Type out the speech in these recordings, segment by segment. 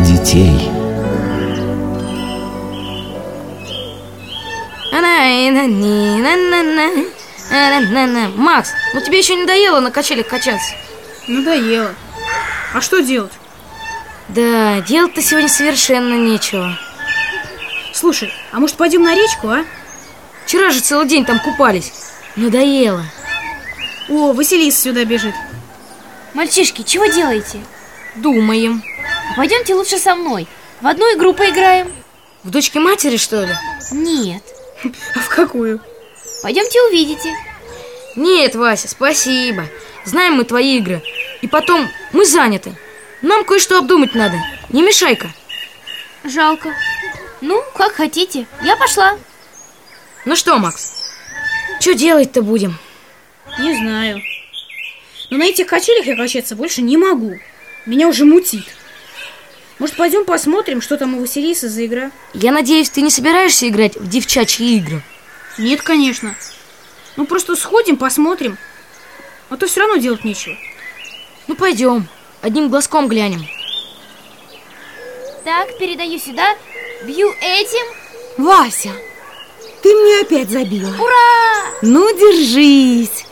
детей. Макс, ну тебе еще не надоело на качелях качаться? Надоело. А что делать? Да, делать-то сегодня совершенно нечего. Слушай, а может пойдем на речку, а? Вчера же целый день там купались. Надоело. О, Василиса сюда бежит. Мальчишки, чего делаете? Думаем. Пойдемте лучше со мной. В одну игру поиграем. В дочке матери, что ли? Нет. А в какую? Пойдемте увидите. Нет, Вася, спасибо. Знаем мы твои игры. И потом, мы заняты. Нам кое-что обдумать надо. Не мешай-ка. Жалко. Ну, как хотите. Я пошла. Ну что, Макс, что делать-то будем? Не знаю. Но на этих качелях я качаться больше не могу. Меня уже мутит. Может, пойдем посмотрим, что там у Василисы за игра? Я надеюсь, ты не собираешься играть в девчачьи игры? Нет, конечно. Ну, просто сходим, посмотрим. А то все равно делать нечего. Ну, пойдем. Одним глазком глянем. Так, передаю сюда. Бью этим. Вася, ты мне опять забила. Ура! Ну, держись.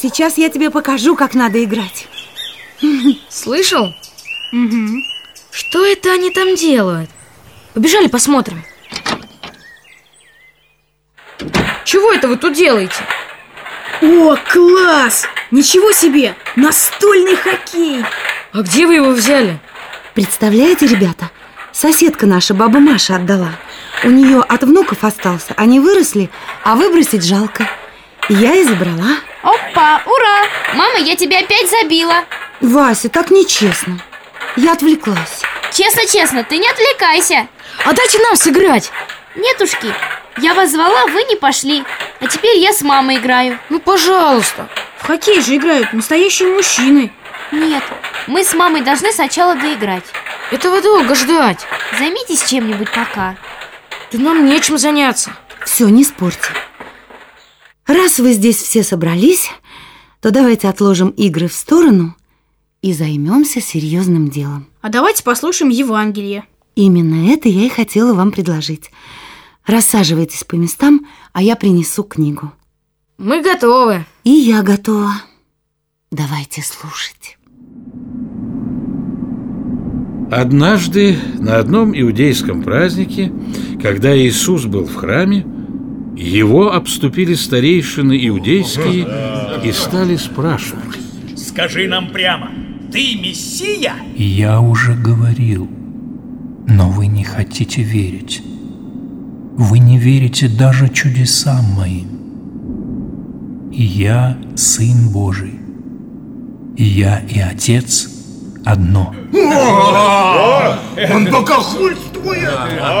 Сейчас я тебе покажу, как надо играть. Слышал? Угу. Что это они там делают? Побежали посмотрим. Чего это вы тут делаете? О, класс! Ничего себе! Настольный хоккей! А где вы его взяли? Представляете, ребята, соседка наша, баба Маша, отдала. У нее от внуков остался, они выросли, а выбросить жалко. Я и забрала. Опа, ура! Мама, я тебя опять забила. Вася, так нечестно. Я отвлеклась. Честно-честно, ты не отвлекайся. А дайте нам сыграть. Нетушки, я вас звала, вы не пошли. А теперь я с мамой играю. Ну, пожалуйста. В хоккей же играют настоящие мужчины. Нет, мы с мамой должны сначала доиграть. Этого долго ждать. Займитесь чем-нибудь пока. Да нам нечем заняться. Все, не спорьте. Раз вы здесь все собрались, то давайте отложим игры в сторону и займемся серьезным делом. А давайте послушаем Евангелие. Именно это я и хотела вам предложить. Рассаживайтесь по местам, а я принесу книгу. Мы готовы. И я готова. Давайте слушать. Однажды на одном иудейском празднике, когда Иисус был в храме, его обступили старейшины иудейские и стали спрашивать. Скажи нам прямо, ты Мессия? Я уже говорил, но вы не хотите верить. Вы не верите даже чудесам моим. Я Сын Божий, я и Отец одно. Он богохульствует!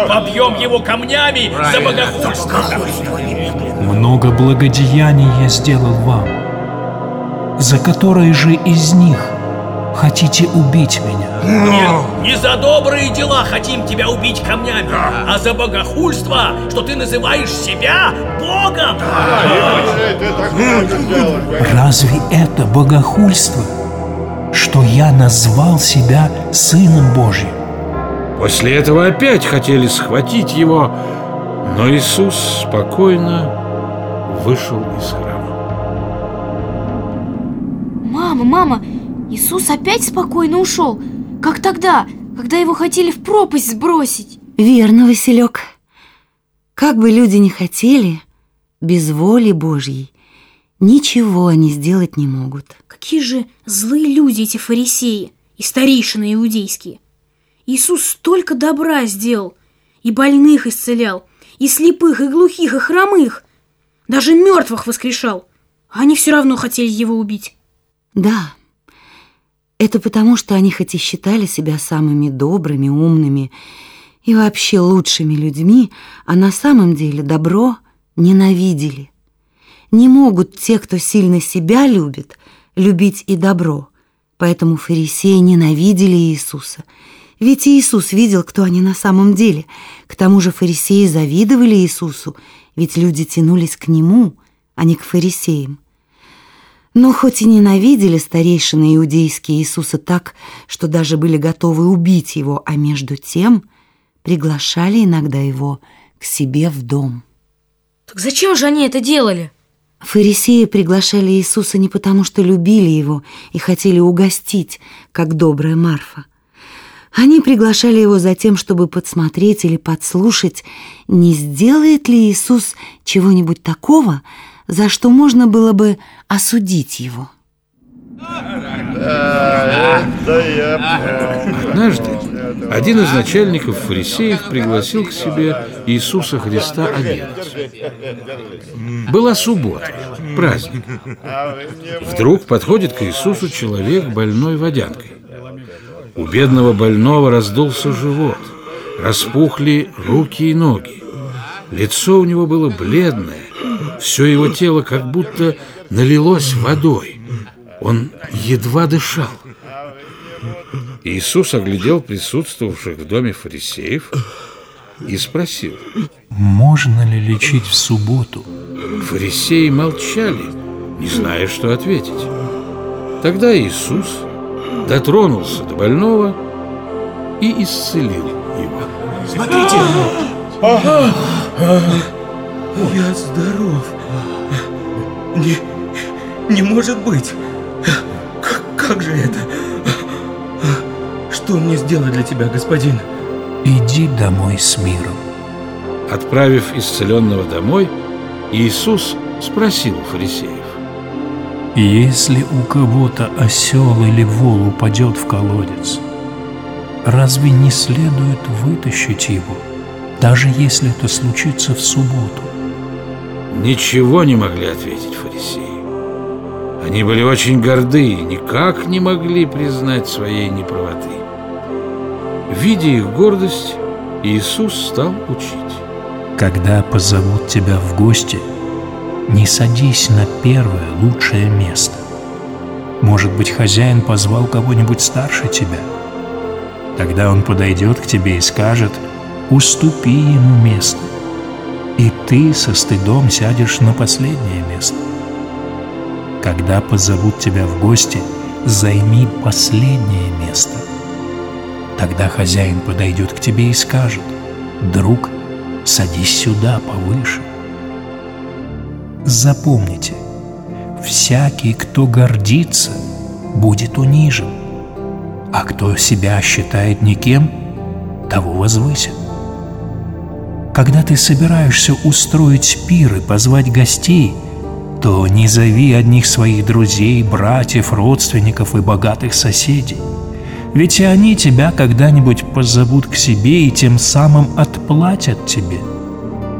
Побьем его камнями за богохульство! Много благодеяний я сделал вам, за которые же из них хотите убить меня? Нет, не за добрые дела хотим тебя убить камнями, а за богохульство, что ты называешь себя Богом! Разве это богохульство, что я назвал себя Сыном Божьим? После этого опять хотели схватить его, но Иисус спокойно вышел из храма. Мама, мама, Иисус опять спокойно ушел, как тогда, когда его хотели в пропасть сбросить. Верно, Василек. Как бы люди ни хотели, без воли Божьей ничего они сделать не могут. Какие же злые люди эти фарисеи и старейшины иудейские. Иисус столько добра сделал, и больных исцелял, и слепых, и глухих, и хромых. Даже мертвых воскрешал, а они все равно хотели его убить. Да, это потому, что они хоть и считали себя самыми добрыми, умными и вообще лучшими людьми, а на самом деле добро ненавидели. Не могут те, кто сильно себя любит, любить и добро. Поэтому фарисеи ненавидели Иисуса. Ведь Иисус видел, кто они на самом деле. К тому же фарисеи завидовали Иисусу, ведь люди тянулись к Нему, а не к фарисеям. Но хоть и ненавидели старейшины иудейские Иисуса так, что даже были готовы убить его, а между тем приглашали иногда его к себе в дом. Так зачем же они это делали? Фарисеи приглашали Иисуса не потому, что любили его и хотели угостить, как добрая Марфа. Они приглашали его за тем, чтобы подсмотреть или подслушать, не сделает ли Иисус чего-нибудь такого, за что можно было бы осудить его. Однажды один из начальников фарисеев пригласил к себе Иисуса Христа обедать. Была суббота, праздник. Вдруг подходит к Иисусу человек больной водянкой. У бедного больного раздулся живот, распухли руки и ноги. Лицо у него было бледное, все его тело как будто налилось водой. Он едва дышал. Иисус оглядел присутствовавших в доме фарисеев и спросил. Можно ли лечить в субботу? Фарисеи молчали, не зная, что ответить. Тогда Иисус дотронулся до больного и исцелил его. Смотрите! Я здоров. Не, не может быть. Как, как же это? Что мне сделать для тебя, господин? Иди домой с миром. Отправив исцеленного домой, Иисус спросил у фарисеев. Если у кого-то осел или вол упадет в колодец, разве не следует вытащить его, даже если это случится в субботу? Ничего не могли ответить фарисеи. Они были очень горды и никак не могли признать своей неправоты. Видя их гордость, Иисус стал учить. Когда позовут тебя в гости, не садись на первое лучшее место. Может быть, хозяин позвал кого-нибудь старше тебя. Тогда он подойдет к тебе и скажет, уступи ему место. И ты со стыдом сядешь на последнее место. Когда позовут тебя в гости, займи последнее место. Тогда хозяин подойдет к тебе и скажет, «Друг, садись сюда повыше». Запомните, всякий, кто гордится, будет унижен, а кто себя считает никем, того возвысит. Когда ты собираешься устроить пир и позвать гостей – то не зови одних своих друзей, братьев, родственников и богатых соседей. Ведь и они тебя когда-нибудь позовут к себе и тем самым отплатят тебе.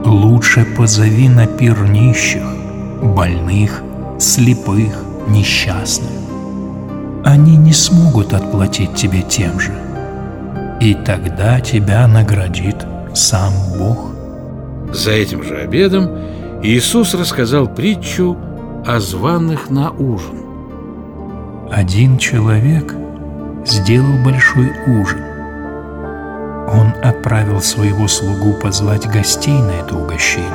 Лучше позови на пир нищих, больных, слепых, несчастных. Они не смогут отплатить тебе тем же. И тогда тебя наградит сам Бог. За этим же обедом Иисус рассказал притчу о званых на ужин. Один человек сделал большой ужин. Он отправил своего слугу позвать гостей на это угощение.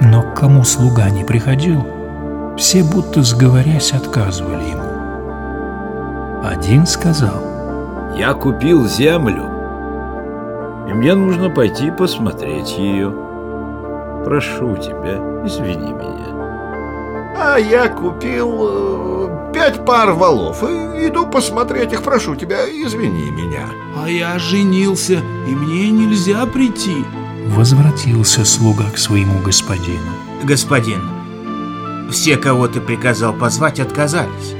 Но к кому слуга не приходил, все будто сговорясь отказывали ему. Один сказал, «Я купил землю, и мне нужно пойти посмотреть ее». Прошу тебя, извини меня. А я купил э, пять пар валов и иду посмотреть их. Прошу тебя, извини меня. А я женился, и мне нельзя прийти. Возвратился слуга к своему господину. Господин, все, кого ты приказал позвать, отказались.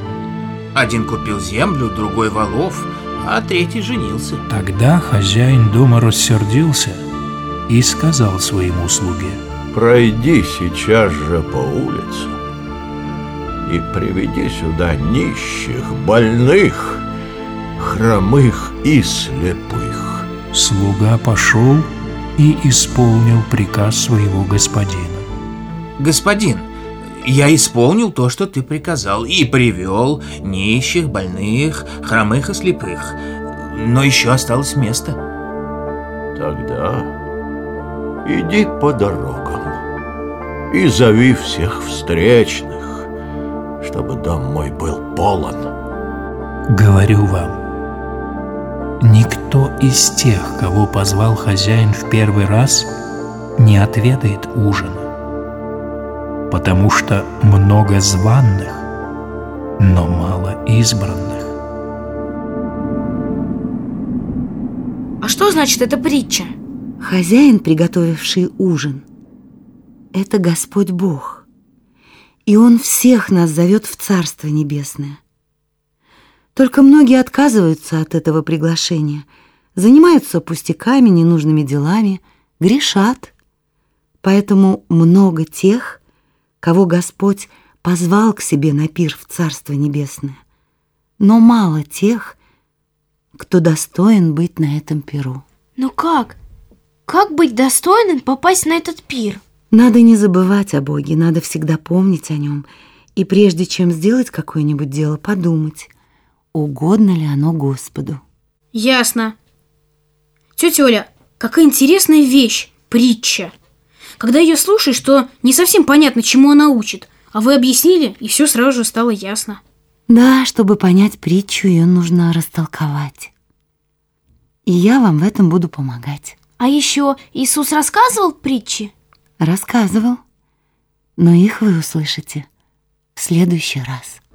Один купил землю, другой валов, а третий женился. Тогда хозяин дома рассердился и сказал своему слуге – Пройди сейчас же по улицам и приведи сюда нищих, больных, хромых и слепых. Слуга пошел и исполнил приказ своего господина. Господин, я исполнил то, что ты приказал, и привел нищих, больных, хромых и слепых. Но еще осталось место. Тогда иди по дорогам и зови всех встречных, чтобы дом мой был полон. Говорю вам, никто из тех, кого позвал хозяин в первый раз, не отведает ужина, потому что много званных, но мало избранных. А что значит эта притча? Хозяин, приготовивший ужин, это Господь Бог. И Он всех нас зовет в Царство Небесное. Только многие отказываются от этого приглашения, занимаются пустяками, ненужными делами, грешат. Поэтому много тех, кого Господь позвал к себе на пир в Царство Небесное, но мало тех, кто достоин быть на этом пиру. Но как? Как быть достойным попасть на этот пир? Надо не забывать о Боге, надо всегда помнить о Нем. И прежде чем сделать какое-нибудь дело, подумать, угодно ли оно Господу. Ясно. Тетя Оля, какая интересная вещь, притча. Когда ее слушаешь, то не совсем понятно, чему она учит. А вы объяснили, и все сразу же стало ясно. Да, чтобы понять притчу, ее нужно растолковать. И я вам в этом буду помогать. А еще Иисус рассказывал притчи? Рассказывал. Но их вы услышите в следующий раз.